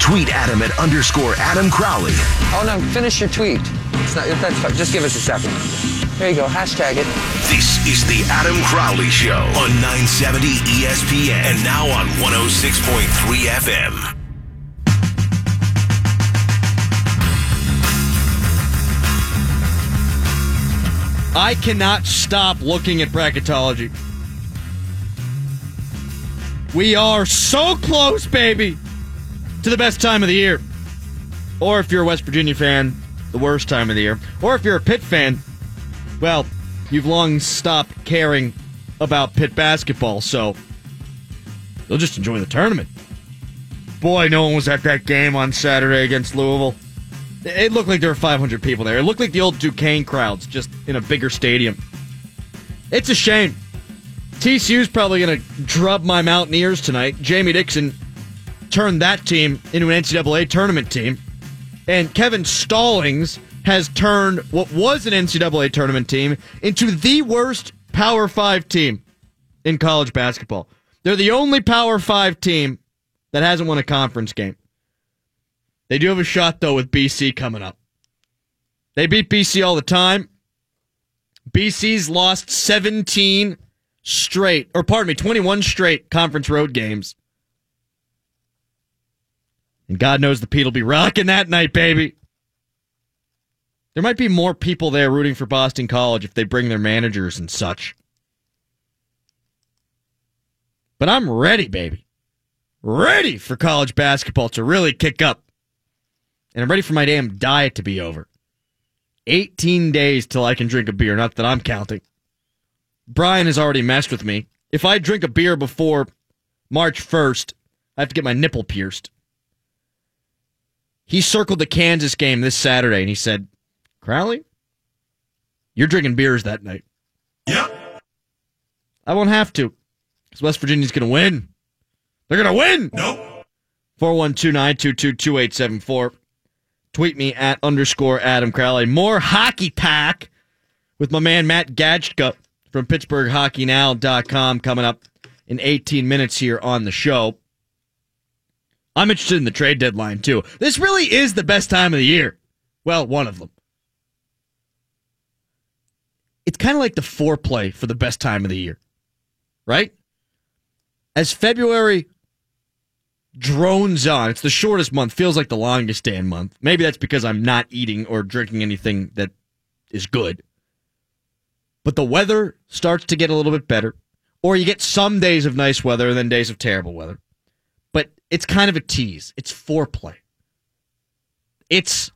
Tweet Adam at underscore Adam Crowley. Oh no, finish your tweet. It's not, that's fine. Just give us a second. There you go. Hashtag it. This is the Adam Crowley Show on 970 ESPN and now on 106.3 FM. I cannot stop looking at bracketology. We are so close, baby, to the best time of the year. Or if you're a West Virginia fan, the worst time of the year. Or if you're a Pitt fan, well, you've long stopped caring about Pitt basketball, so you'll just enjoy the tournament. Boy, no one was at that game on Saturday against Louisville. It looked like there were 500 people there. It looked like the old Duquesne crowds, just in a bigger stadium. It's a shame. TCU's probably going to drub my Mountaineers tonight. Jamie Dixon turned that team into an NCAA tournament team. And Kevin Stallings has turned what was an NCAA tournament team into the worst Power Five team in college basketball. They're the only Power Five team that hasn't won a conference game. They do have a shot, though, with BC coming up. They beat BC all the time. BC's lost 17 straight, or pardon me, 21 straight conference road games. And God knows the Pete will be rocking that night, baby. There might be more people there rooting for Boston College if they bring their managers and such. But I'm ready, baby. Ready for college basketball to really kick up. And I'm ready for my damn diet to be over. 18 days till I can drink a beer, not that I'm counting. Brian has already messed with me. If I drink a beer before March 1st, I have to get my nipple pierced. He circled the Kansas game this Saturday and he said, Crowley, you're drinking beers that night. Yep. I won't have to because West Virginia's going to win. They're going to win. Nope. 412 922 2874. Tweet me at underscore Adam Crowley. More hockey talk with my man Matt Gajtka from PittsburghHockeyNow.com coming up in 18 minutes here on the show. I'm interested in the trade deadline too. This really is the best time of the year. Well, one of them. It's kind of like the foreplay for the best time of the year, right? As February drones on, it's the shortest month, feels like the longest day and month. Maybe that's because I'm not eating or drinking anything that is good. But the weather starts to get a little bit better, or you get some days of nice weather and then days of terrible weather. But it's kind of a tease. It's foreplay. It's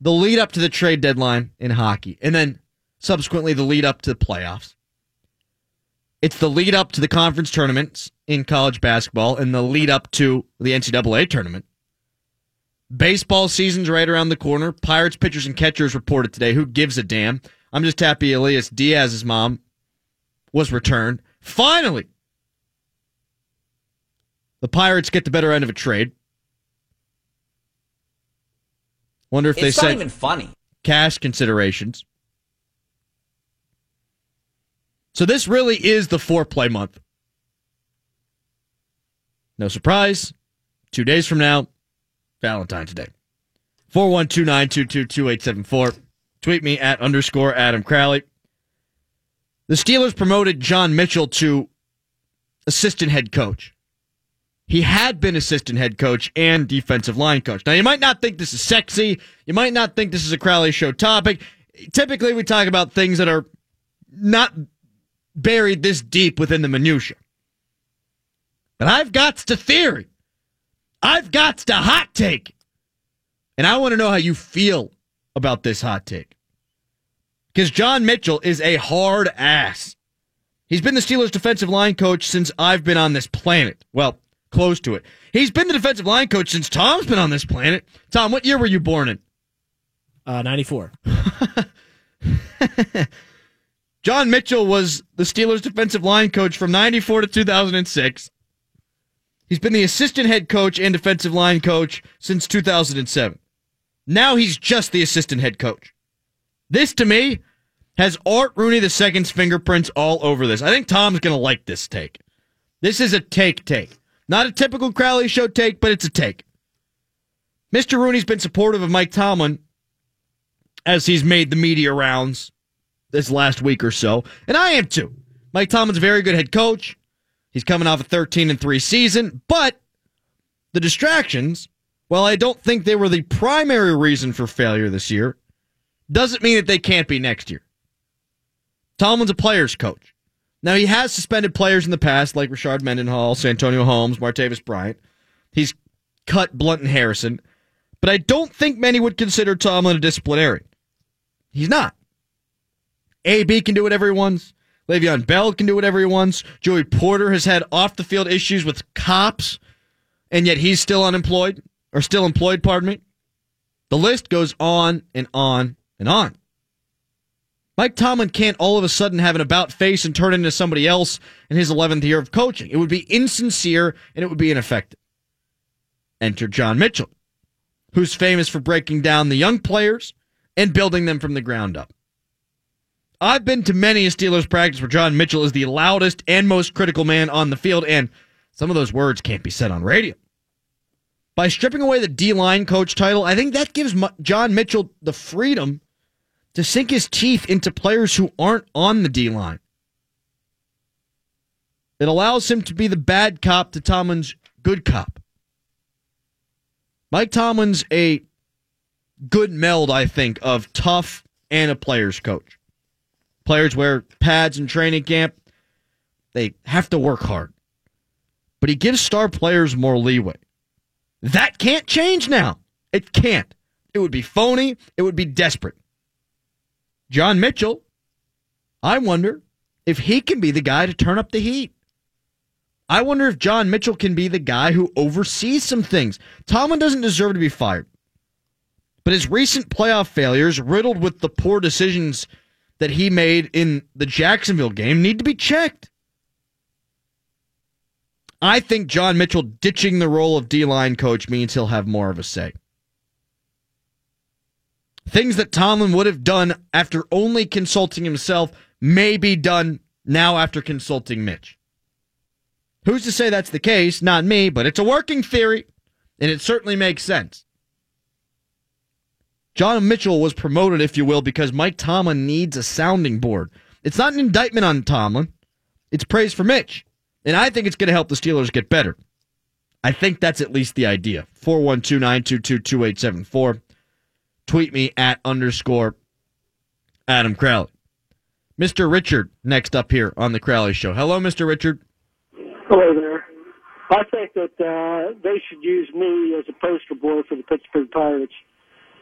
the lead up to the trade deadline in hockey, and then subsequently the lead up to the playoffs. It's the lead up to the conference tournaments in college basketball and the lead up to the NCAA tournament. Baseball season's right around the corner. Pirates pitchers and catchers reported today. Who gives a damn? I'm just happy Elias Diaz's mom was returned. Finally, the Pirates get the better end of a trade. Wonder if It's they not said even funny. cash considerations. So this really is the foreplay month. No surprise. Two days from now, Valentine's Day. 412-922-2874. Tweet me at underscore Adam Crowley. The Steelers promoted John Mitchell to assistant head coach. He had been assistant head coach and defensive line coach. Now, you might not think this is sexy. You might not think this is a Crowley Show topic. Typically, we talk about things that are not buried this deep within the minutia. But I've got to theory. I've got to hot take. And I want to know how you feel about this hot take. Because John Mitchell is a hard ass. He's been the Steelers defensive line coach since I've been on this planet. Well, close to it. He's been the defensive line coach since Tom's been on this planet. Tom, what year were you born in? Uh, 94. John Mitchell was the Steelers defensive line coach from 94 to 2006. He's been the assistant head coach and defensive line coach since 2007. Now he's just the assistant head coach. This to me has Art Rooney II's fingerprints all over this. I think Tom's going to like this take. This is a take take. Not a typical Crowley show take, but it's a take. Mr. Rooney's been supportive of Mike Tomlin as he's made the media rounds this last week or so, and I am too. Mike Tomlin's a very good head coach. He's coming off a 13 and 3 season, but the distractions, while I don't think they were the primary reason for failure this year, doesn't mean that they can't be next year. Tomlin's a player's coach. Now, he has suspended players in the past, like Rashard Mendenhall, Santonio Holmes, Martavis Bryant. He's cut Blunt and Harrison, but I don't think many would consider Tomlin a disciplinarian. He's not. AB can do whatever he wants. Le'Veon Bell can do whatever he wants. Joey Porter has had off the field issues with cops, and yet he's still unemployed, or still employed, pardon me. The list goes on and on and on. Mike Tomlin can't all of a sudden have an about face and turn into somebody else in his 11th year of coaching. It would be insincere and it would be ineffective. Enter John Mitchell, who's famous for breaking down the young players and building them from the ground up. I've been to many a Steelers practice where John Mitchell is the loudest and most critical man on the field, and some of those words can't be said on radio. By stripping away the D line coach title, I think that gives John Mitchell the freedom to sink his teeth into players who aren't on the D line. It allows him to be the bad cop to Tomlin's good cop. Mike Tomlin's a good meld, I think, of tough and a player's coach. Players wear pads in training camp. They have to work hard. But he gives star players more leeway. That can't change now. It can't. It would be phony. It would be desperate. John Mitchell, I wonder if he can be the guy to turn up the heat. I wonder if John Mitchell can be the guy who oversees some things. Tomlin doesn't deserve to be fired. But his recent playoff failures, riddled with the poor decisions that he made in the Jacksonville game, need to be checked. I think John Mitchell ditching the role of D line coach means he'll have more of a say. Things that Tomlin would have done after only consulting himself may be done now after consulting Mitch. Who's to say that's the case? Not me, but it's a working theory, and it certainly makes sense. John Mitchell was promoted, if you will, because Mike Tomlin needs a sounding board. It's not an indictment on Tomlin, it's praise for Mitch. And I think it's going to help the Steelers get better. I think that's at least the idea. 412 922 2874 tweet me at underscore Adam Crowley. Mr. Richard, next up here on the Crowley Show. Hello, Mr. Richard. Hello there. I think that uh, they should use me as a poster boy for the Pittsburgh Pirates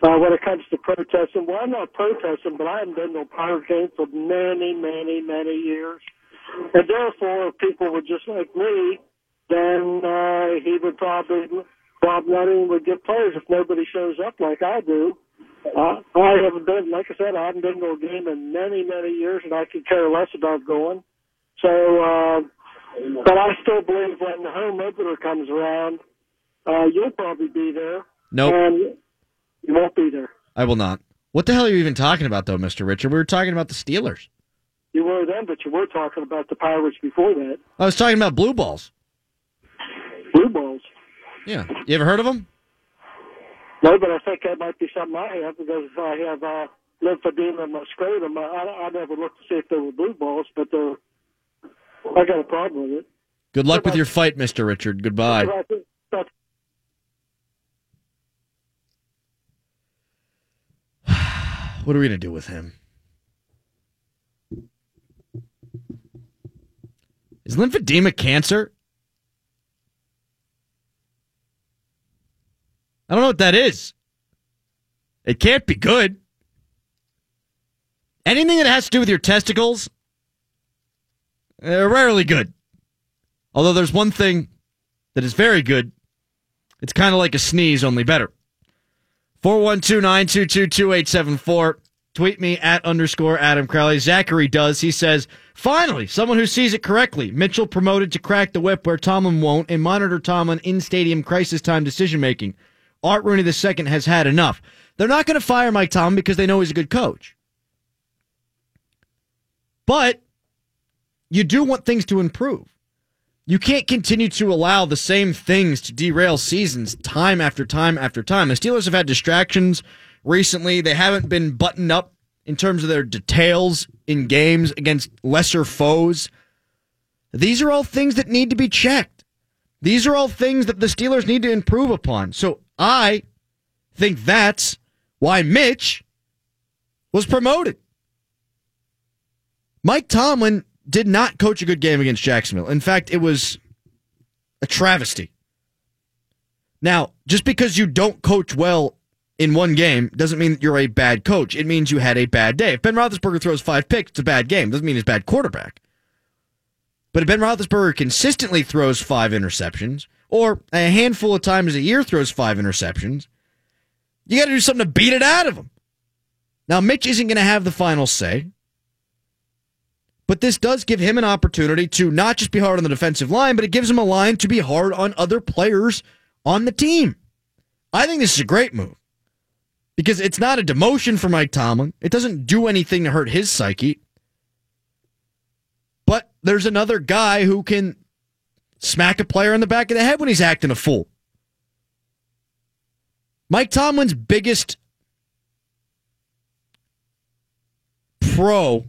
uh, when it comes to protesting. Well, I'm not protesting, but I haven't been to a Pirate game for many, many, many years. And therefore, if people were just like me, then uh, he would probably, Bob Nutting would get players if nobody shows up like I do. Uh, I haven't been, like I said, I haven't been to a game in many, many years, and I could care less about going. So, uh, but I still believe when the home opener comes around, uh, you'll probably be there. Nope. And you won't be there. I will not. What the hell are you even talking about, though, Mr. Richard? We were talking about the Steelers. You were then, but you were talking about the Pirates before that. I was talking about blue balls. Blue balls? Yeah. You ever heard of them? No, but I think that might be something I have because I have uh, lymphedema in my scrotum. I, I never looked to see if there were blue balls, but they're, I got a problem with it. Good luck with your fight, Mr. Richard. Goodbye. what are we going to do with him? Is lymphedema cancer? I don't know what that is. It can't be good. Anything that has to do with your testicles, uh, rarely good. Although there's one thing that is very good. It's kind of like a sneeze, only better. 412 922 2874. Tweet me at underscore Adam Crowley. Zachary does. He says, finally, someone who sees it correctly. Mitchell promoted to crack the whip where Tomlin won't and monitor Tomlin in stadium crisis time decision making. Art Rooney II has had enough. They're not going to fire Mike Tomlin because they know he's a good coach. But you do want things to improve. You can't continue to allow the same things to derail seasons time after time after time. The Steelers have had distractions recently. They haven't been buttoned up in terms of their details in games against lesser foes. These are all things that need to be checked. These are all things that the Steelers need to improve upon. So I think that's why Mitch was promoted. Mike Tomlin did not coach a good game against Jacksonville. In fact, it was a travesty. Now, just because you don't coach well in one game doesn't mean that you're a bad coach. It means you had a bad day. If Ben Roethlisberger throws five picks, it's a bad game. Doesn't mean he's a bad quarterback. But if Ben Roethlisberger consistently throws five interceptions, or a handful of times a year throws five interceptions, you got to do something to beat it out of him. Now, Mitch isn't going to have the final say. But this does give him an opportunity to not just be hard on the defensive line, but it gives him a line to be hard on other players on the team. I think this is a great move because it's not a demotion for Mike Tomlin. It doesn't do anything to hurt his psyche. But there's another guy who can smack a player in the back of the head when he's acting a fool. Mike Tomlin's biggest pro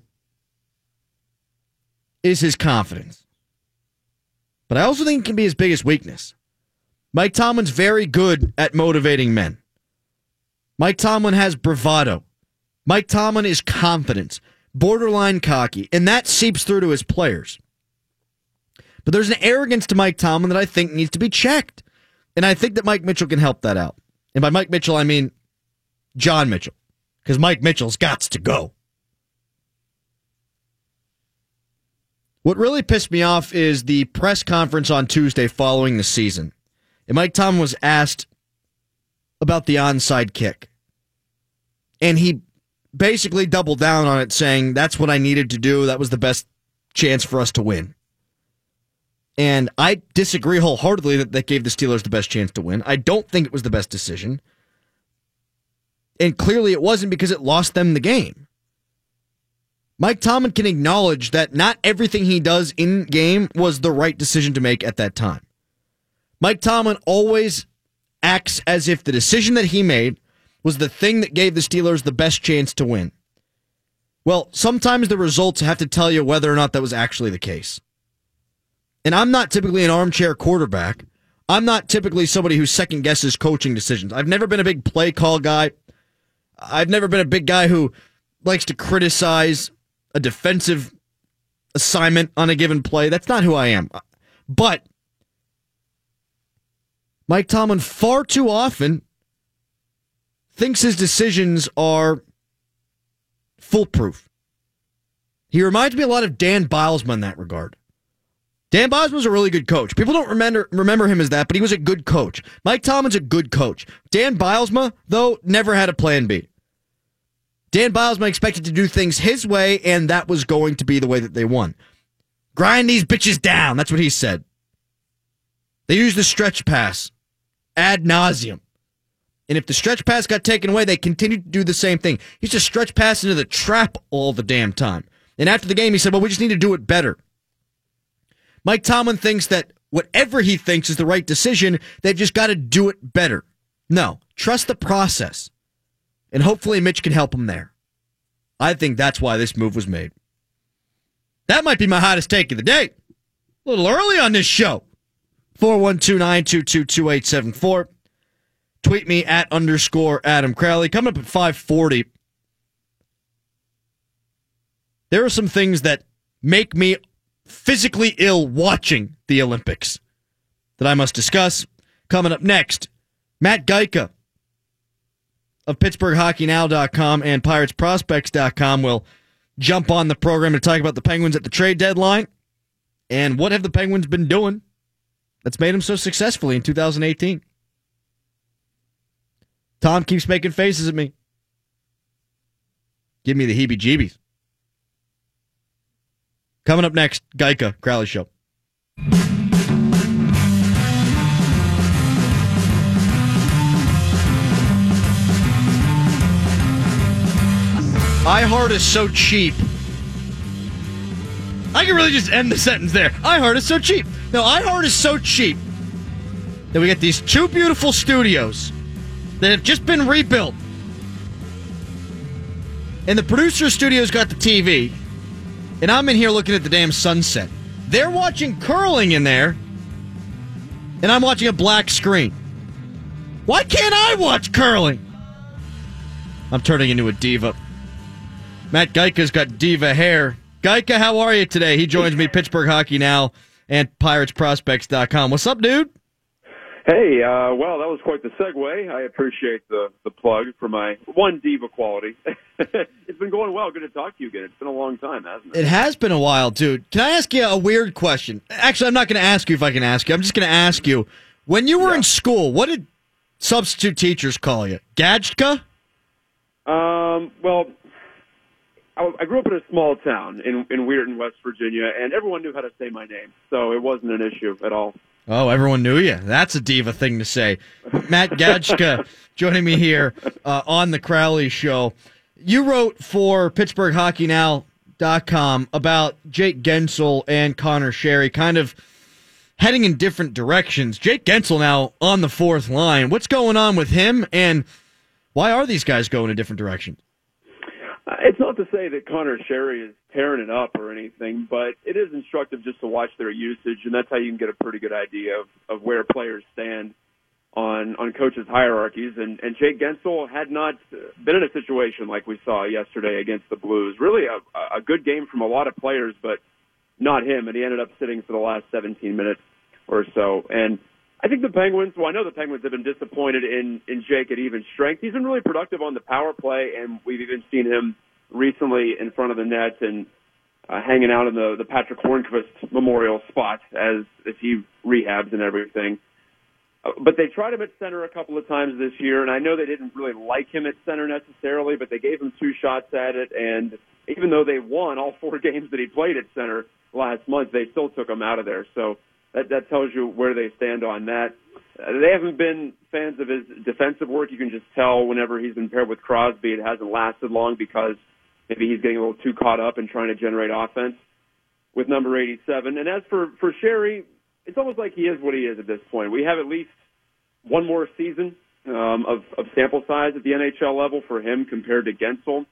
is his confidence. But I also think it can be his biggest weakness. Mike Tomlin's very good at motivating men. Mike Tomlin has bravado. Mike Tomlin is confident, borderline cocky, and that seeps through to his players. But there's an arrogance to Mike Tomlin that I think needs to be checked. And I think that Mike Mitchell can help that out. And by Mike Mitchell, I mean John Mitchell, because Mike Mitchell's got to go. What really pissed me off is the press conference on Tuesday following the season. And Mike Tomlin was asked about the onside kick. And he basically doubled down on it, saying, That's what I needed to do. That was the best chance for us to win. And I disagree wholeheartedly that that gave the Steelers the best chance to win. I don't think it was the best decision. And clearly it wasn't because it lost them the game. Mike Tomlin can acknowledge that not everything he does in game was the right decision to make at that time. Mike Tomlin always acts as if the decision that he made was the thing that gave the Steelers the best chance to win. Well, sometimes the results have to tell you whether or not that was actually the case. And I'm not typically an armchair quarterback. I'm not typically somebody who second guesses coaching decisions. I've never been a big play call guy. I've never been a big guy who likes to criticize a defensive assignment on a given play. That's not who I am. But Mike Tomlin far too often thinks his decisions are foolproof. He reminds me a lot of Dan Bylsma in that regard. Dan Bylsma was a really good coach. People don't remember remember him as that, but he was a good coach. Mike Tomlin's a good coach. Dan Bylsma, though, never had a plan B. Dan Bylsma expected to do things his way, and that was going to be the way that they won. Grind these bitches down. That's what he said. They used the stretch pass ad nauseum. And if the stretch pass got taken away, they continued to do the same thing. He's just stretch pass into the trap all the damn time. And after the game, he said, Well, we just need to do it better. Mike Tomlin thinks that whatever he thinks is the right decision, they've just got to do it better. No, trust the process. And hopefully Mitch can help him there. I think that's why this move was made. That might be my hottest take of the day. A little early on this show. 412-922-2874. Tweet me at underscore Adam Crowley. Coming up at 540. There are some things that make me physically ill watching the Olympics that I must discuss. Coming up next, Matt Gajtka of PittsburghHockeyNow.com and PiratesProspects.com will jump on the program to talk about the Penguins at the trade deadline and what have the Penguins been doing that's made them so successfully in 2018. Tom keeps making faces at me. Give me the heebie jeebies. Coming up next, Gajtka Crowley Show. iHeart is so cheap. I can really just end the sentence there. iHeart is so cheap. No, iHeart is so cheap that we get these two beautiful studios that have just been rebuilt. And the producer studio's got the TV, and I'm in here looking at the damn sunset. They're watching curling in there, and I'm watching a black screen. Why can't I watch curling? I'm turning into a diva. Matt Gajtka's got diva hair. Gajtka, how are you today? He joins me, Pittsburgh Hockey Now and PiratesProspects.com. What's up, dude? Hey, uh, well, that was quite the segue. I appreciate the, the plug for my one diva quality. it's been going well. Good to talk to you again. It's been a long time, hasn't it? It has been a while, dude. Can I ask you a weird question? Actually, I'm not going to ask you if I can ask you. I'm just going to ask you. When you were Yeah. in school, what did substitute teachers call you? Gadjka? Um, well, I, I grew up in a small town in, in Weirton, West Virginia, and everyone knew how to say my name, so it wasn't an issue at all. Oh, everyone knew you. That's a diva thing to say. Matt Gajtka joining me here uh, on the Crowley Show. You wrote for PittsburghHockeyNow.com about Jake Guentzel and Conor Sheary kind of heading in different directions. Jake Guentzel now on the fourth line. What's going on with him, and why are these guys going in different directions? Uh, It's not to say that Conor Sheary is tearing it up or anything, but it is instructive just to watch their usage, and that's how you can get a pretty good idea of, of where players stand on on coaches' hierarchies. And, and Jake Guentzel had not been in a situation like we saw yesterday against the Blues. Really a, a good game from a lot of players, but not him, and he ended up sitting for the last 17 minutes or so. And I think the Penguins, well, I know the Penguins have been disappointed in, in Jake at even strength. He's been really productive on the power play, and we've even seen him recently in front of the net and uh, hanging out in the, the Patric Hornqvist memorial spot as, as he rehabs and everything. Uh, But they tried him at center a couple of times this year, and I know they didn't really like him at center necessarily, but they gave him two shots at it, and even though they won all four games that he played at center last month, they still took him out of there. So that that tells you where they stand on that. Uh, they haven't been fans of his defensive work. You can just tell whenever he's been paired with Crosby, it hasn't lasted long because maybe he's getting a little too caught up in trying to generate offense with number 87. And as for for Sheary, it's almost like he is what he is at this point. We have at least one more season um, of of sample size at the NHL level for him compared to Guentzel.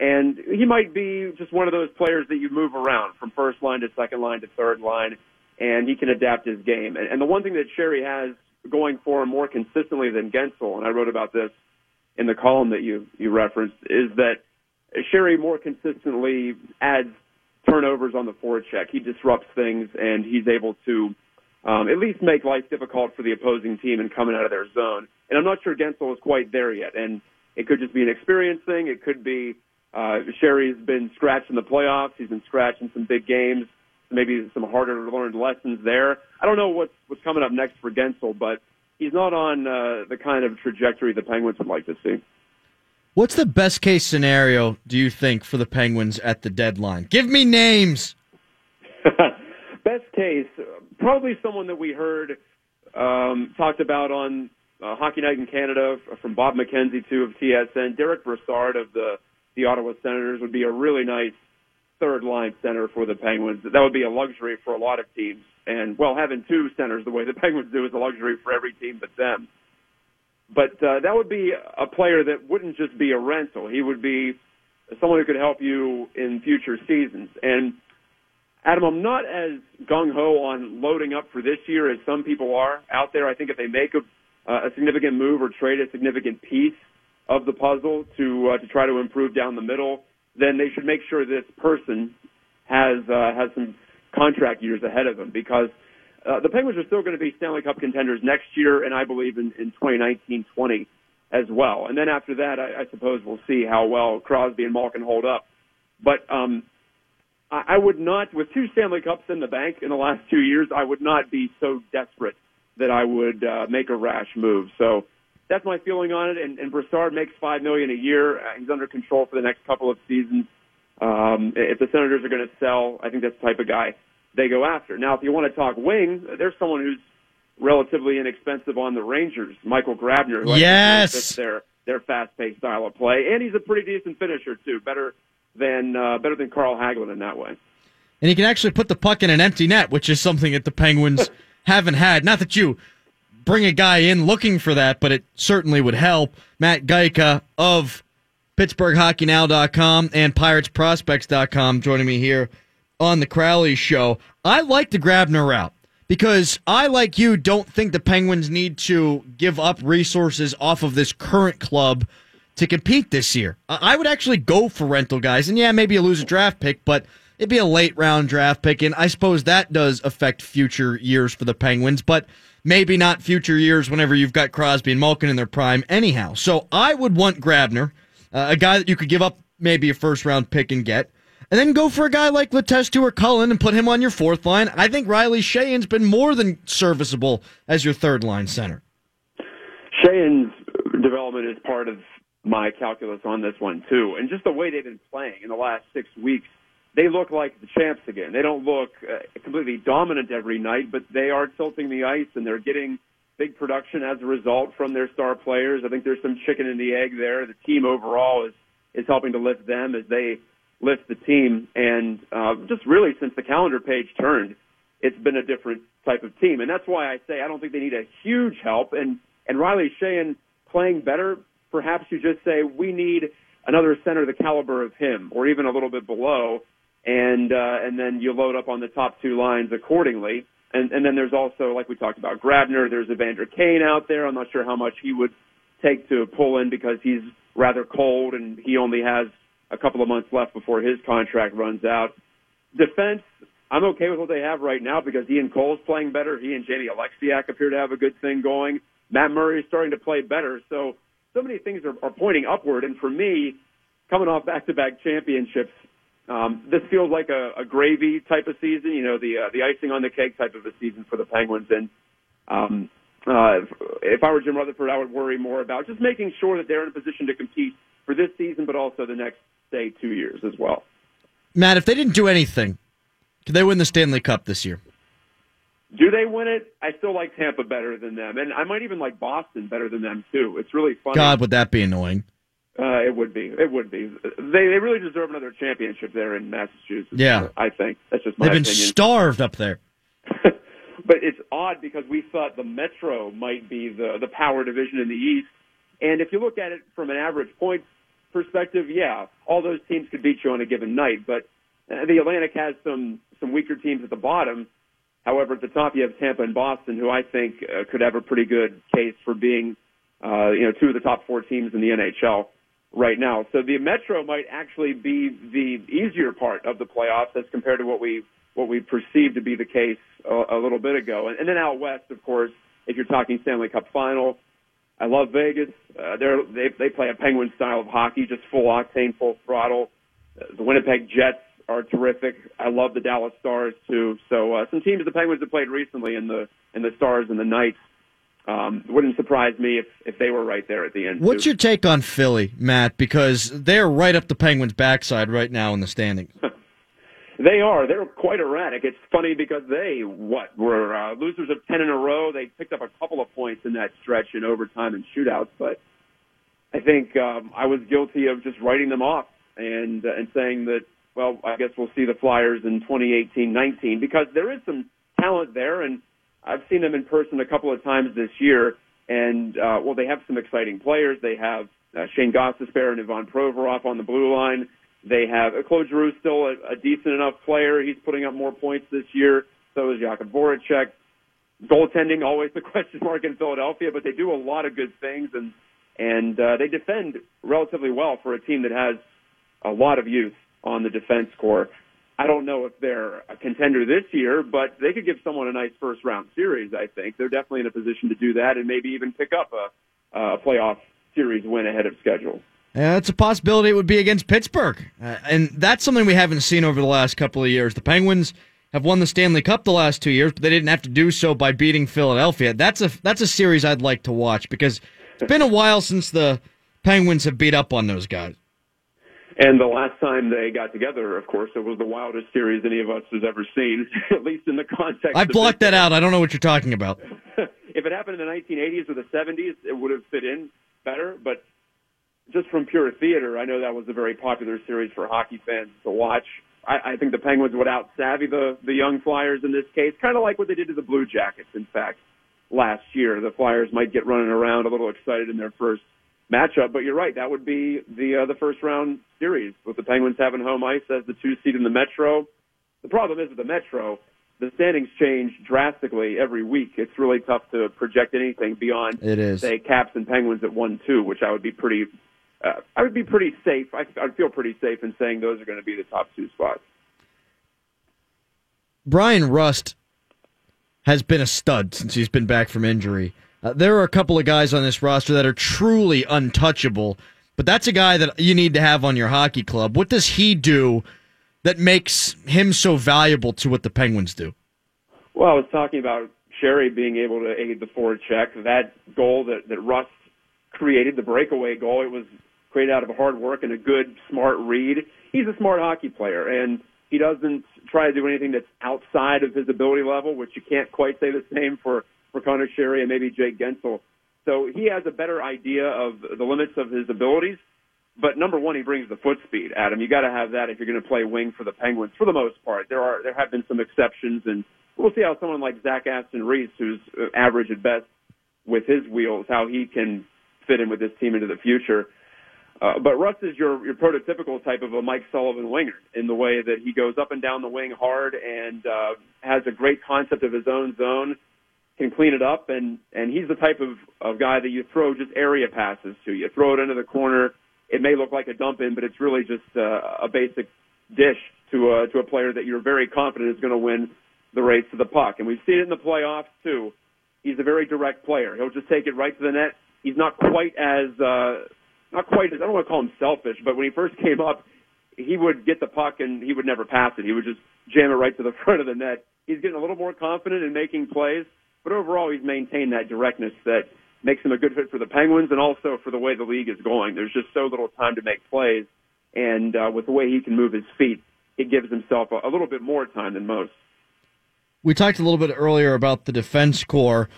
And he might be just one of those players that you move around from first line to second line to third line, and he can adapt his game. And, and the one thing that Sheary has going for him more consistently than Guentzel, and I wrote about this in the column that you you referenced, is that Sheary more consistently adds turnovers on the forecheck. He disrupts things, and he's able to um, at least make life difficult for the opposing team and coming out of their zone. And I'm not sure Guentzel is quite there yet. And it could just be an experience thing. It could be uh, Sheary's been scratched in the playoffs. He's been scratched in some big games. Maybe some harder learned lessons there. I don't know what's what's coming up next for Guentzel, but he's not on uh, the kind of trajectory the Penguins would like to see. What's the best case scenario, do you think, for the Penguins at the deadline? Give me names. Best case, probably someone that we heard um, talked about on uh, Hockey Night in Canada from Bob McKenzie too of TSN. Derek Brassard of the the Ottawa Senators would be a really nice third line center for the Penguins. That would be a luxury for a lot of teams. And well, having two centers the way the Penguins do is a luxury for every team but them. But uh, that would be a player that wouldn't just be a rental. He would be someone who could help you in future seasons. And Adam, I'm not as gung ho on loading up for this year as some people are out there. I think if they make a, uh, a significant move or trade a significant piece of the puzzle to uh, to try to improve down the middle, then they should make sure this person has uh, has some contract years ahead of them because uh, the Penguins are still going to be Stanley Cup contenders next year, and I believe in, in 2019-20 as well. And then after that, I, I suppose we'll see how well Crosby and Malkin hold up. But um, I, I would not, with two Stanley Cups in the bank in the last two years, I would not be so desperate that I would uh, make a rash move. So that's my feeling on it. And, and Brassard makes five million a year. Uh, he's under control for the next couple of seasons. Um, if the Senators are going to sell, I think that's the type of guy they go after. Now, if you want to talk wing, there's someone who's relatively inexpensive on the Rangers, Michael Grabner. Who Yes. fits their their fast-paced style of play, and he's a pretty decent finisher too, better than uh, better than Carl Hagelin in that way. and he can actually put the puck in an empty net, which is something that the Penguins haven't had. Not that you bring a guy in looking for that, but it certainly would help. Matt Gajtka of PittsburghHockeyNow.com and PiratesProspects.com joining me here on the Crowley Show. I like the Grabner route because I, like you, don't think the Penguins need to give up resources off of this current club to compete this year. I would actually go for rental guys, and yeah, maybe you lose a draft pick, but it'd be a late round draft pick, and I suppose that does affect future years for the Penguins, but maybe not future years whenever you've got Crosby and Malkin in their prime anyhow. So I would want Grabner, uh, a guy that you could give up maybe a first round pick and get. And then go for a guy like Letestu or Cullen and put him on your fourth line. I think Riley Sheahan's been more than serviceable as your third line center. Sheahan's development is part of my calculus on this one too, and just the way they've been playing in the last six weeks they look like the champs again. They don't look uh, completely dominant every night, but they are tilting the ice and they're getting big production as a result from their star players. I think there's some chicken in the egg there. The team overall is is helping to lift them as they lift the team. And uh, just really since the calendar page turned, it's been a different type of team, and that's why I say I don't think they need a huge help. And and Riley Sheahan playing better, perhaps you just say we need another center the caliber of him, or even a little bit below and uh, and then you load up on the top two lines accordingly. And and then there's also like we talked about Grabner. There's Evander Kane out there. I'm not sure how much he would take to pull in because he's rather cold and he only has a couple of months left before his contract runs out. Defense, I'm okay with what they have right now because Ian Cole's playing better. He and Jamie Oleksiak appear to have a good thing going. Matt Murray is starting to play better. So so many things are, are pointing upward. And for me, coming off back-to-back championships, um, this feels like a, a gravy type of season, you know, the uh, the icing on the cake type of a season for the Penguins. And um, uh, if I were Jim Rutherford, I would worry more about just making sure that they're in a position to compete for this season, but also the next, say, two years as well. Matt, if they didn't do anything, could they win the Stanley Cup this year? Do they win it? I still like Tampa better than them, and I might even like Boston better than them too. It's really funny. God, would that be annoying? Uh, it would be. It would be. They they really deserve another championship there in Massachusetts. Yeah, I think that's just my They've been opinion. starved up there. but it's odd because we thought the Metro might be the the power division in the East, and if you look at it from an average points perspective, yeah, all those teams could beat you on a given night. But uh, the Atlantic has some some weaker teams at the bottom. However, at the top you have Tampa and Boston, who I think uh, could have a pretty good case for being, uh, you know, two of the top four teams in the NHL right now. So the Metro might actually be the easier part of the playoffs as compared to what we what we perceived to be the case a, a little bit ago. And, and then out west, of course, if you're talking Stanley Cup final, I love Vegas. Uh, they're, they they play a Penguin style of hockey, just full octane, full throttle. Uh, the Winnipeg Jets are terrific. I love the Dallas Stars too. So uh, some teams the Penguins have played recently in the in the Stars and the Knights um, wouldn't surprise me if, if they were right there at the end. What's too. your take on Philly, Matt? Because they're right up the Penguins' backside right now in the standings. they are. They're quite erratic. It's funny because they what were uh, losers of ten in a row. They picked up a couple of points in that stretch in overtime and shootouts, but I think um, I was guilty of just writing them off and uh, and saying that well, I guess we'll see the Flyers in 2018-19 because there is some talent there and I've seen them in person a couple of times this year, and uh, well, they have some exciting players. They have uh, Shane Gostisbehere and Ivan Provorov on the blue line. They have uh, Claude Giroux still a, a decent enough player. He's putting up more points this year. So is Jakub Voracek. Goaltending always the question mark in Philadelphia, but they do a lot of good things and and uh, they defend relatively well for a team that has a lot of youth on the defense core. I don't know if they're a contender this year, but they could give someone a nice first round series. I think they're definitely in a position to do that, and maybe even pick up a, a playoff series win ahead of schedule. Yeah, it's a possibility. It would be against Pittsburgh, uh, and that's something we haven't seen over the last couple of years. The Penguins have won the Stanley Cup the last two years, but they didn't have to do so by beating Philadelphia. That's a that's a series I'd like to watch because it's been a while since the Penguins have beat up on those guys. And the last time they got together, of course, it was the wildest series any of us has ever seen, at least in the context. I blocked that out. I don't know what you're talking about. if it happened in the 1980s or the 70s, it would have fit in better. But just from pure theater, I know that was a very popular series for hockey fans to watch. I, I think the Penguins would out savvy the the young Flyers in this case, kind of like what they did to the Blue Jackets. In fact, last year, the Flyers might get running around a little excited in their first matchup. But you're right, that would be the uh, the first round series with the Penguins having home ice as the two seed in the Metro. The problem is with the Metro, the standings change drastically every week. It's really tough to project anything beyond It is. say Caps and Penguins at one two, which I would be pretty. Uh, I would be pretty safe. I, I'd feel pretty safe in saying those are going to be the top two spots. Bryan Rust has been a stud since he's been back from injury. Uh, there are a couple of guys on this roster that are truly untouchable, but that's a guy that you need to have on your hockey club. What does he do that makes him so valuable to what the Penguins do? Well, I was talking about Sheary being able to aid the forecheck. That goal that, that Rust created, the breakaway goal, it was created out of hard work and a good, smart read. He's a smart hockey player, and he doesn't try to do anything that's outside of his ability level, which you can't quite say the same for, for Conor Sheary and maybe Jake Guentzel. So he has a better idea of the limits of his abilities. But number one, he brings the foot speed. Adam, you got to have that if you're going to play wing for the Penguins. For the most part, there are there have been some exceptions, and we'll see how someone like Zach Aston Reese, who's uh, average at best with his wheels, how he can fit in with this team into the future. Uh, but Rust is your your prototypical type of a Mike Sullivan winger in the way that he goes up and down the wing hard and uh, has a great concept of his own zone, can clean it up, and and he's the type of of guy that you throw just area passes to. You throw it into the corner. It may look like a dump in, but it's really just uh, a basic dish to a to a player that you're very confident is going to win the race to the puck. And we've seen it in the playoffs too. He's a very direct player. He'll just take it right to the net. He's not quite as uh, not quite as I don't want to call him selfish, but when he first came up, he would get the puck and he would never pass it. He would just jam it right to the front of the net. He's getting a little more confident in making plays, but overall he's maintained that directness that makes him a good fit for the Penguins and also for the way the league is going. There's just so little time to make plays, and uh, with the way he can move his feet, it gives himself a, a little bit more time than most. We talked a little bit earlier about the defense core.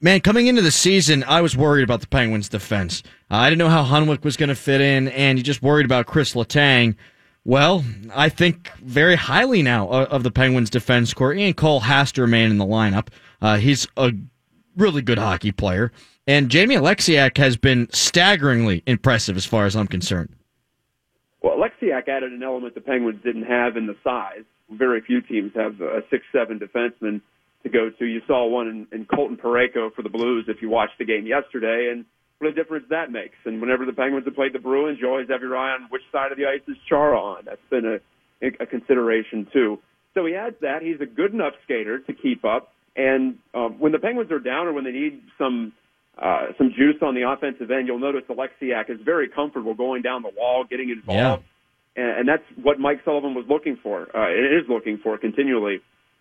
Man, coming into the season, I was worried about the Penguins' defense. Uh, I didn't know how Hunwick was going to fit in, and you just worried about Chris Letang. Well, I think very highly now of the Penguins' defense core. Ian Cole has to remain in the lineup. Uh, he's a really good hockey player, and Jamie Oleksiak has been staggeringly impressive as far as I'm concerned. Well, Alexiak added an element the Penguins didn't have in the size. Very few teams have a six-seven defenseman to go to. You saw one in, in Colton Parayko for the Blues if you watched the game yesterday, and what a difference that makes. And whenever the Penguins have played the Bruins, you always have your eye on which side of the ice is Chara on. That's been a, a consideration too. So he adds that. He's a good enough skater to keep up. And um, when the Penguins are down or when they need some uh, some juice on the offensive end, you'll notice Oleksiak is very comfortable going down the wall, getting involved. And, and that's what Mike Sullivan was looking for. Uh, it is looking for continually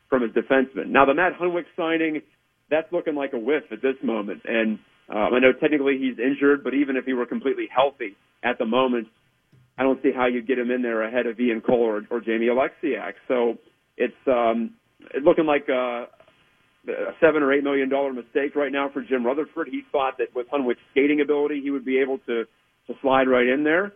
from his defenseman. Now, the Matt Hunwick signing, that's looking like a whiff at this moment. And um, I know technically he's injured, but even if he were completely healthy at the moment, I don't see how you get him in there ahead of Ian Cole or, or Jamie Oleksiak. So it's um, it's looking like a, a seven or eight million dollar mistake right now for Jim Rutherford. He thought that with Hunwick's skating ability, he would be able to to slide right in there,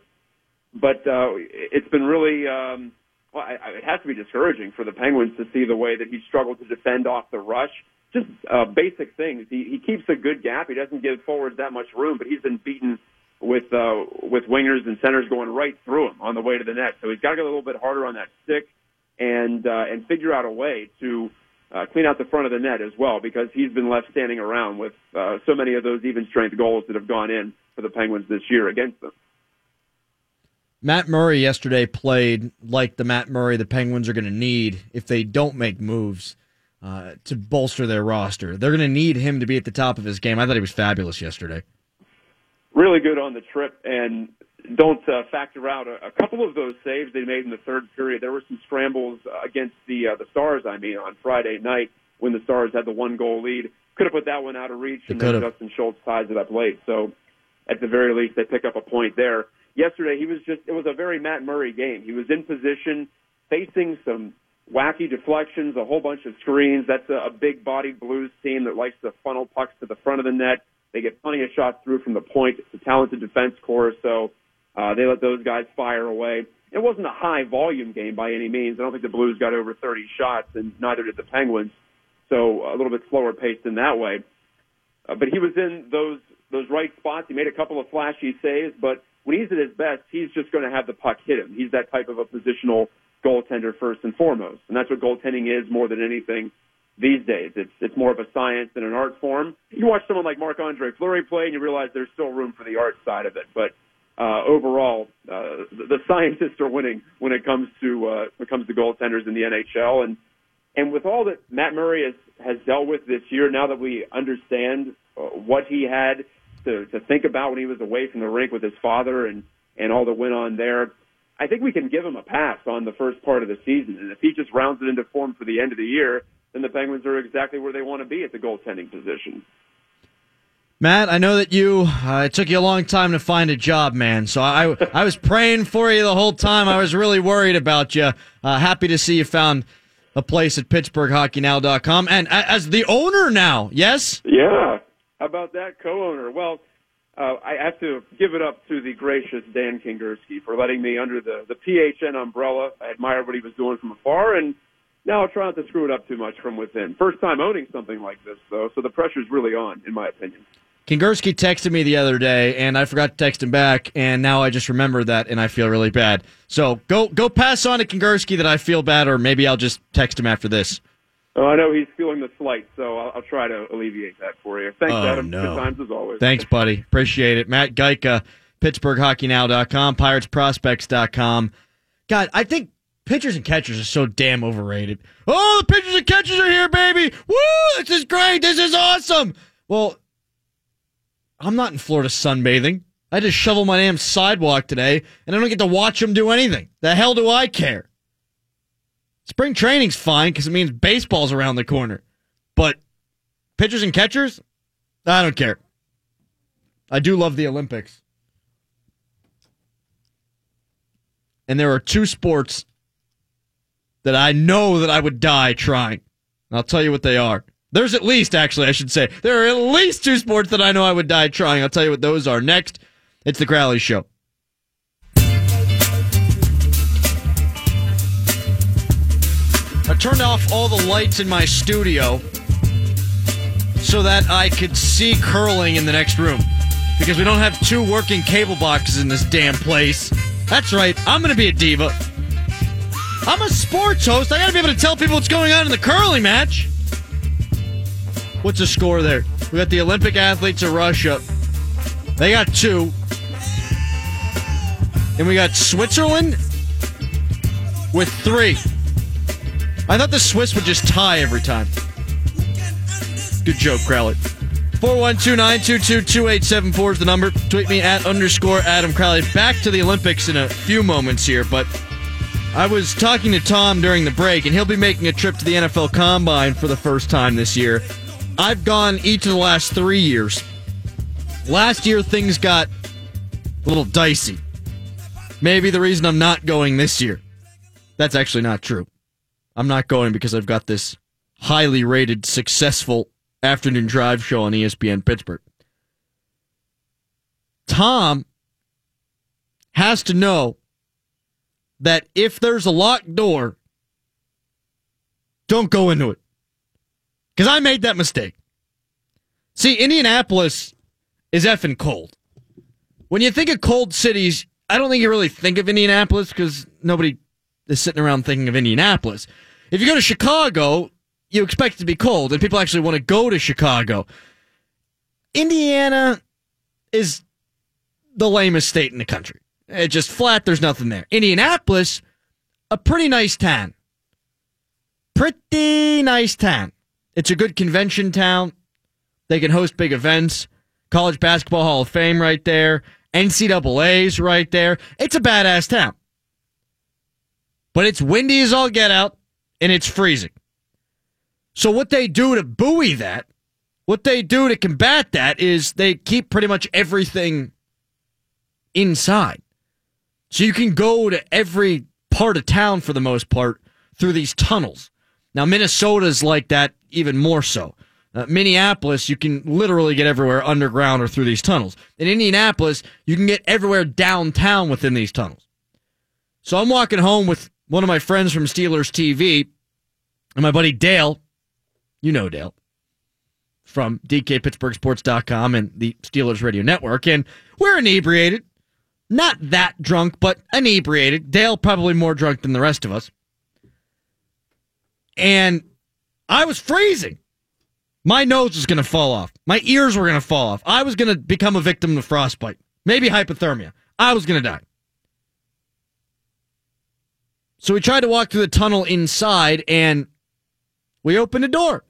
but uh, it's been really. Um, well, it has to be discouraging for the Penguins to see the way that he struggled to defend off the rush. Just uh, basic things. He, he keeps a good gap. He doesn't give forwards that much room, but he's been beaten with uh, with wingers and centers going right through him on the way to the net. So he's got to get a little bit harder on that stick and uh, and figure out a way to uh, clean out the front of the net as well because he's been left standing around with uh, so many of those even strength goals that have gone in for the Penguins this year against them. Matt Murray yesterday played like the Matt Murray the Penguins are going to need if they don't make moves uh, to bolster their roster. They're going to need him to be at the top of his game. I thought he was fabulous yesterday. Really good on the trip, and don't uh, factor out a, a couple of those saves they made in the third period. There were some scrambles against the uh, the Stars. I mean, on Friday night when the Stars had the one goal lead, could have put that one out of reach, and then Justin Schultz ties it up late. So, at the very least, they pick up a point there yesterday he was just it was a very Matt Murray game. He was in position, facing some wacky deflections, a whole bunch of screens. That's a, a big bodied Blues team that likes to funnel pucks to the front of the net. They get plenty of shots through from the point. It's a talented defense core, so uh, they let those guys fire away. it wasn't a high volume game by any means. I don't think the Blues got over 30 shots, and neither did the Penguins. So a little bit slower paced in that way. Uh, but he was in those those right spots. He made a couple of flashy saves, but when he's at his best, he's just going to have the puck hit him. He's that type of a positional goaltender first and foremost, and that's what goaltending is more than anything these days. It's it's more of a science than an art form. You watch someone like Marc Andre Fleury play, and you realize there's still room for the art side of it. But uh, overall, uh, the, the scientists are winning when it comes to uh, when it comes to goaltenders in the NHL. And and with all that Matt Murray has has dealt with this year, now that we understand uh, what he had to to think about when he was away from the rink with his father and and all that went on there. I think we can give him a pass on the first part of the season, and if he just rounds it into form for the end of the year, then the Penguins are exactly where they want to be at the goaltending position. Matt, I know that you uh, it took you a long time to find a job, man. So I I was praying for you the whole time. I was really worried about you. Uh, happy to see you found a place at PittsburghHockeyNow.com and as the owner now. Yes. Yeah. How about that co-owner? Well, uh, I have to give it up to the gracious Dan Kingerski for letting me under the the PHN umbrella. I admired what he was doing from afar, and now I'll try not to screw it up too much from within. First time owning something like this, though, so the pressure's really on, in my opinion. Kingerski texted me the other day, and I forgot to text him back, and now I just remember that, and I feel really bad. So go go pass on to Kingerski that I feel bad, or maybe I'll just text him after this. Oh, I know he's feeling the slight, so I'll, I'll try to alleviate that for you. Thanks, oh, Adam. No. Good times as always. Thanks, buddy. Appreciate it. Matt Gajtka, PittsburghHockeyNow.com, PiratesProspects.com. God, I think pitchers and catchers are so damn overrated. Oh, the pitchers and catchers are here, baby. Woo! This is great. This is awesome. Well, I'm not in Florida sunbathing. I just shovel my damn sidewalk today, and I don't get to watch them do anything. The hell do I care? Spring training's fine because it means baseball's around the corner. But pitchers and catchers, I don't care. I do love the Olympics. And there are two sports that I know that I would die trying. And I'll tell you what they are. There's at least, actually, I should say, there are at least two sports that I know I would die trying. I'll tell you what those are. Next, it's the Crowley Show. I turned off all the lights in my studio so that I could see curling in the next room. Because we don't have two working cable boxes in this damn place. That's right, I'm going to be a diva. I'm a sports host. I got to be able to tell people what's going on in the curling match. What's the score there? We got the Olympic athletes of Russia. They got two. And we got Switzerland with three. I thought the Swiss would just tie every time. Good joke, Crowley. 412-922-2874 is the number. Tweet me at underscore Adam Crowley. Back to the Olympics in a few moments here, but I was talking to Tom during the break, and he'll be making a trip to the NFL Combine for the first time this year. I've gone each of the last three years. Last year, things got a little dicey. Maybe the reason I'm not going this year. That's actually not true. I'm not going because I've got this highly rated, successful afternoon drive show on ESPN Pittsburgh. Tom has to know that if there's a locked door, don't go into it. Because I made that mistake. See, Indianapolis is effing cold. When you think of cold cities, I don't think you really think of Indianapolis because nobody is sitting around thinking of Indianapolis. If you go to Chicago, you expect it to be cold, and people actually want to go to Chicago. Indiana is the lamest state in the country. It's just flat, there's nothing there. Indianapolis, a pretty nice town. Pretty nice town. It's a good convention town. They can host big events. College Basketball Hall of Fame right there. NCAA's right there. It's a badass town. But it's windy as all get out, and it's freezing. So what they do to buoy that, what they do to combat that is they keep pretty much everything inside. So you can go to every part of town for the most part through these tunnels. Now Minnesota's like that even more so. Uh, Minneapolis, you can literally get everywhere underground or through these tunnels. In Indianapolis, you can get everywhere downtown within these tunnels. So I'm walking home with one of my friends from Steelers TV and my buddy Dale. You know Dale from DKPittsburghSports.com and the Steelers Radio Network. And we're inebriated. Not that drunk, but inebriated. Dale probably more drunk than the rest of us. And I was freezing. My nose was going to fall off. My ears were going to fall off. I was going to become a victim of frostbite, maybe hypothermia. I was going to die. So we tried to walk through the tunnel inside and we opened a door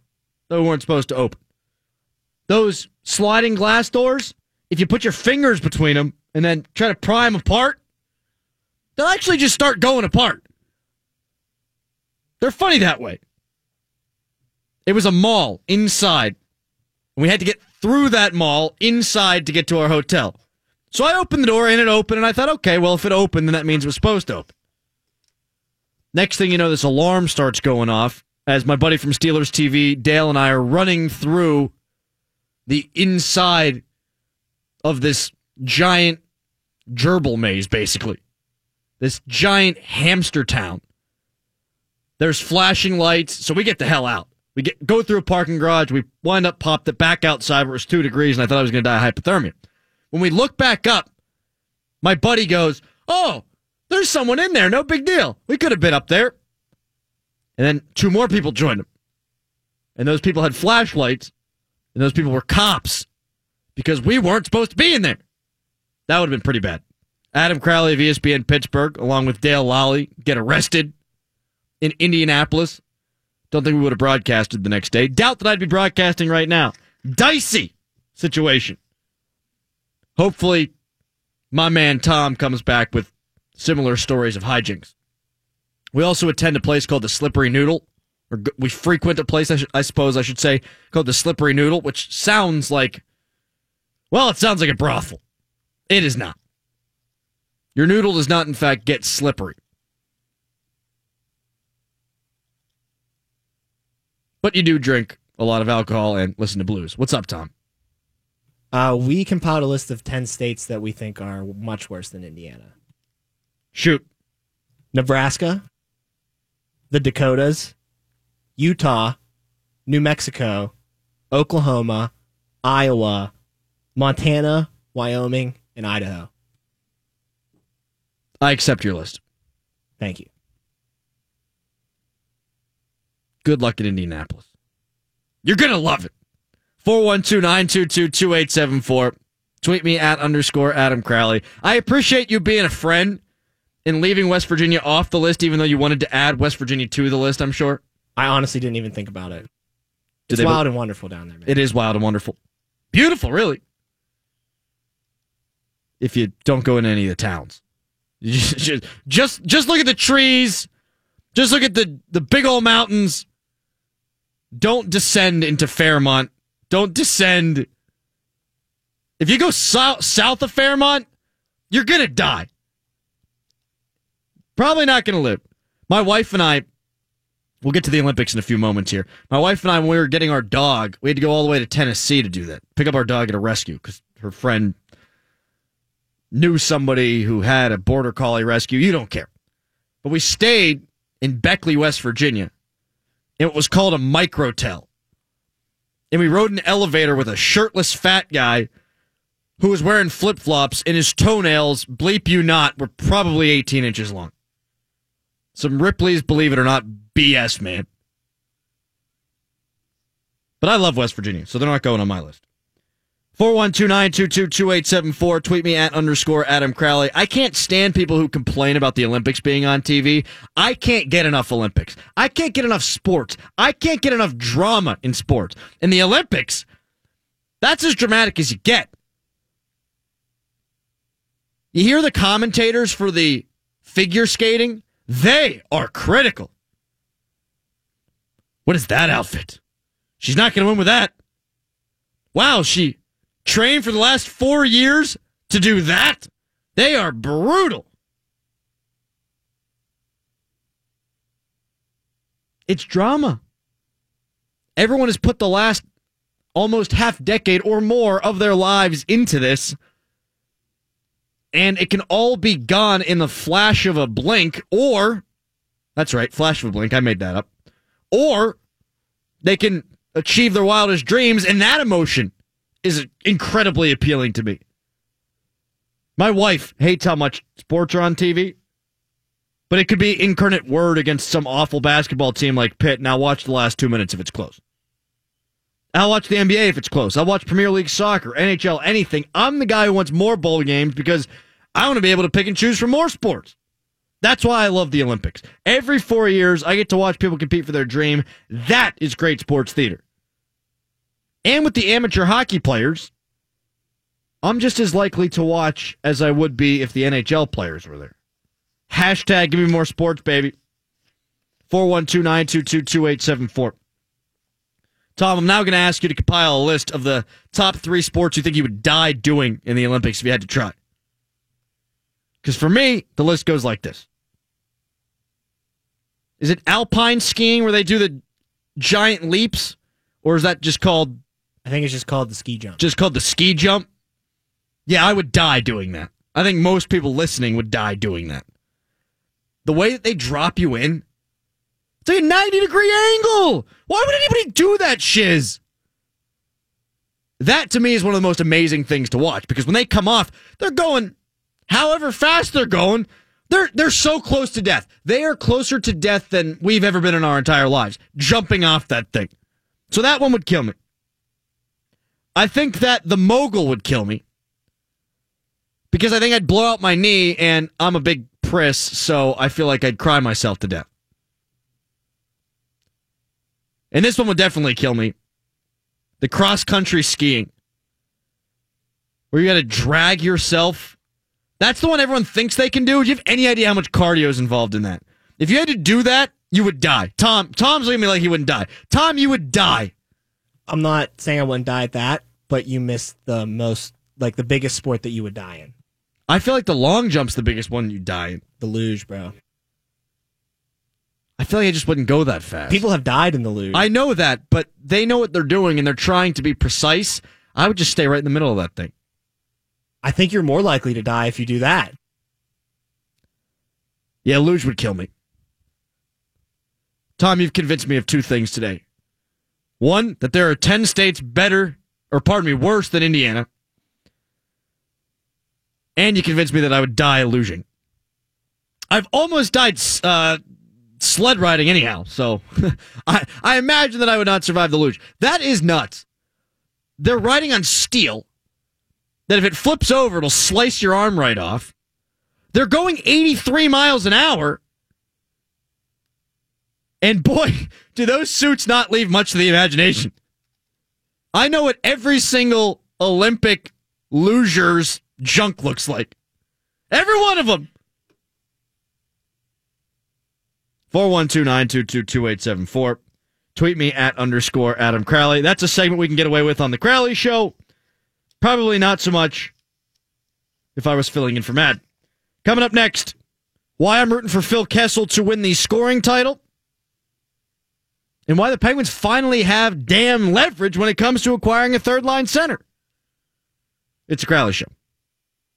that we weren't supposed to open. Those sliding glass doors, if you put your fingers between them and then try to pry them apart, they'll actually just start going apart. They're funny that way. It was a mall inside. And we had to get through that mall inside to get to our hotel. So I opened the door and it opened, and I thought, okay, well, if it opened, then that means it was supposed to open. Next thing you know, this alarm starts going off as my buddy from Steelers TV, Dale, and I are running through the inside of this giant gerbil maze, basically. This giant hamster town. There's flashing lights, so we get the hell out. We get go through a parking garage. We wind up popped it back outside where it was two degrees, and I thought I was going to die of hypothermia. When we look back up, my buddy goes, "Oh, there's someone in there. No big deal. We could have been up there." And then two more people joined him, and those people had flashlights, and those people were cops because we weren't supposed to be in there. That would have been pretty bad. Adam Crowley of ESPN Pittsburgh, along with Dale Lolley, get arrested in Indianapolis don't think we would have broadcasted the next day. Doubt that I'd be broadcasting right now. Dicey situation. Hopefully, my man Tom comes back with similar stories of hijinks. We also attend a place called the Slippery Noodle, or we frequent a place, I, I suppose I should say, called the Slippery Noodle, which sounds like, well, it sounds like a brothel. It is not. Your noodle does not, in fact, get slippery. but you do drink a lot of alcohol and listen to blues. What's up, Tom? Uh, we compiled a list of 10 states that we think are much worse than Indiana Shoot. Nebraska, the Dakotas, Utah, New Mexico, Oklahoma, Iowa, Montana, Wyoming, and Idaho. I accept your list. Thank you. Good luck in Indianapolis. You're going to love it. 412 922 2874. Tweet me at underscore Adam Crowley. I appreciate you being a friend and leaving West Virginia off the list, even though you wanted to add West Virginia to the list, I'm sure. I honestly didn't even think about it. Did it's wild and wonderful down there, man. It is wild and wonderful. Beautiful, really. If you don't go in any of the towns. Just, just, just look at the trees. Just look at the, the big old mountains don't descend into Fairmont. Don't descend. If you go so- south of Fairmont, you're going to die. Probably not going to live. My wife and I, we'll get to the Olympics in a few moments here. My wife and I, when we were getting our dog, we had to go all the way to Tennessee to do that. Pick up our dog at a rescue because her friend knew somebody who had a border collie rescue. You don't care. But we stayed in Beckley, West Virginia it was called a microtel. And we rode an elevator with a shirtless fat guy who was wearing flip flops, and his toenails, bleep you not, were probably 18 inches long. Some Ripley's, believe it or not, BS, man. But I love West Virginia, so they're not going on my list. 412 Tweet me at underscore Adam Crowley. I can't stand people who complain about the Olympics being on TV. I can't get enough Olympics. I can't get enough sports. I can't get enough drama in sports. In the Olympics, that's as dramatic as you get. You hear the commentators for the figure skating? They are critical. What is that outfit? She's not going to win with that. Wow, she trained for the last four years to do that? They are brutal. It's drama. Everyone has put the last almost half decade or more of their lives into this. And it can all be gone in the flash of a blink, or that's right, flash of a blink. I made that up. Or they can achieve their wildest dreams, and that emotion is incredibly appealing to me. My wife hates how much sports are on TV, but it could be incarnate word against some awful basketball team like Pitt. Now watch the last two minutes if it's close. I'll watch the NBA if it's close. I'll watch Premier League soccer, NHL, anything. I'm the guy who wants more bowl games because I want to be able to pick and choose from more sports. That's why I love the Olympics. Every four years, I get to watch people compete for their dream. That is great sports theater. And with the amateur hockey players, I'm just as likely to watch as I would be if the NHL players were there. Hashtag give me more sports, baby. 412 922 2874. Tom, I'm now going to ask you to compile a list of the top three sports you think you would die doing in the Olympics if you had to try. Because for me, the list goes like this Is it alpine skiing where they do the giant leaps? Or is that just called I think it's just called the ski jump. just called the ski jump? Yeah, I would die doing that. I think most people listening would die doing that. The way that they drop you in, it's like a 90 degree angle. Why would anybody do that shiz? That to me is one of the most amazing things to watch because when they come off, they're going however fast they're going. They're they're so close to death. They are closer to death than we've ever been in our entire lives jumping off that thing. So that one would kill me. I think that the mogul would kill me because I think I'd blow out my knee and I'm a big priss, so I feel like I'd cry myself to death. And this one would definitely kill me. The cross country skiing, where you got to drag yourself. That's the one everyone thinks they can do. Do you have any idea how much cardio is involved in that? If you had to do that, you would die. Tom, Tom's looking at me like he wouldn't die. Tom, you would die. I'm not saying I wouldn't die at that, but you missed the most, like the biggest sport that you would die in. I feel like the long jump's the biggest one you die in. The luge, bro. I feel like I just wouldn't go that fast. People have died in the luge. I know that, but they know what they're doing and they're trying to be precise. I would just stay right in the middle of that thing. I think you're more likely to die if you do that. Yeah, luge would kill me. Tom, you've convinced me of two things today. One, that there are 10 states better, or pardon me, worse than Indiana. And you convinced me that I would die luging. I've almost died uh, sled riding anyhow, so I, I imagine that I would not survive the luge. That is nuts. They're riding on steel that if it flips over, it'll slice your arm right off. They're going 83 miles an hour. And boy, do those suits not leave much to the imagination. I know what every single Olympic loser's junk looks like. Every one of them. 412 Tweet me at underscore Adam Crowley. That's a segment we can get away with on the Crowley Show. Probably not so much if I was filling in for Matt. Coming up next, why I'm rooting for Phil Kessel to win the scoring title, and why the Penguins finally have damn leverage when it comes to acquiring a third line center. It's a Crowley Show.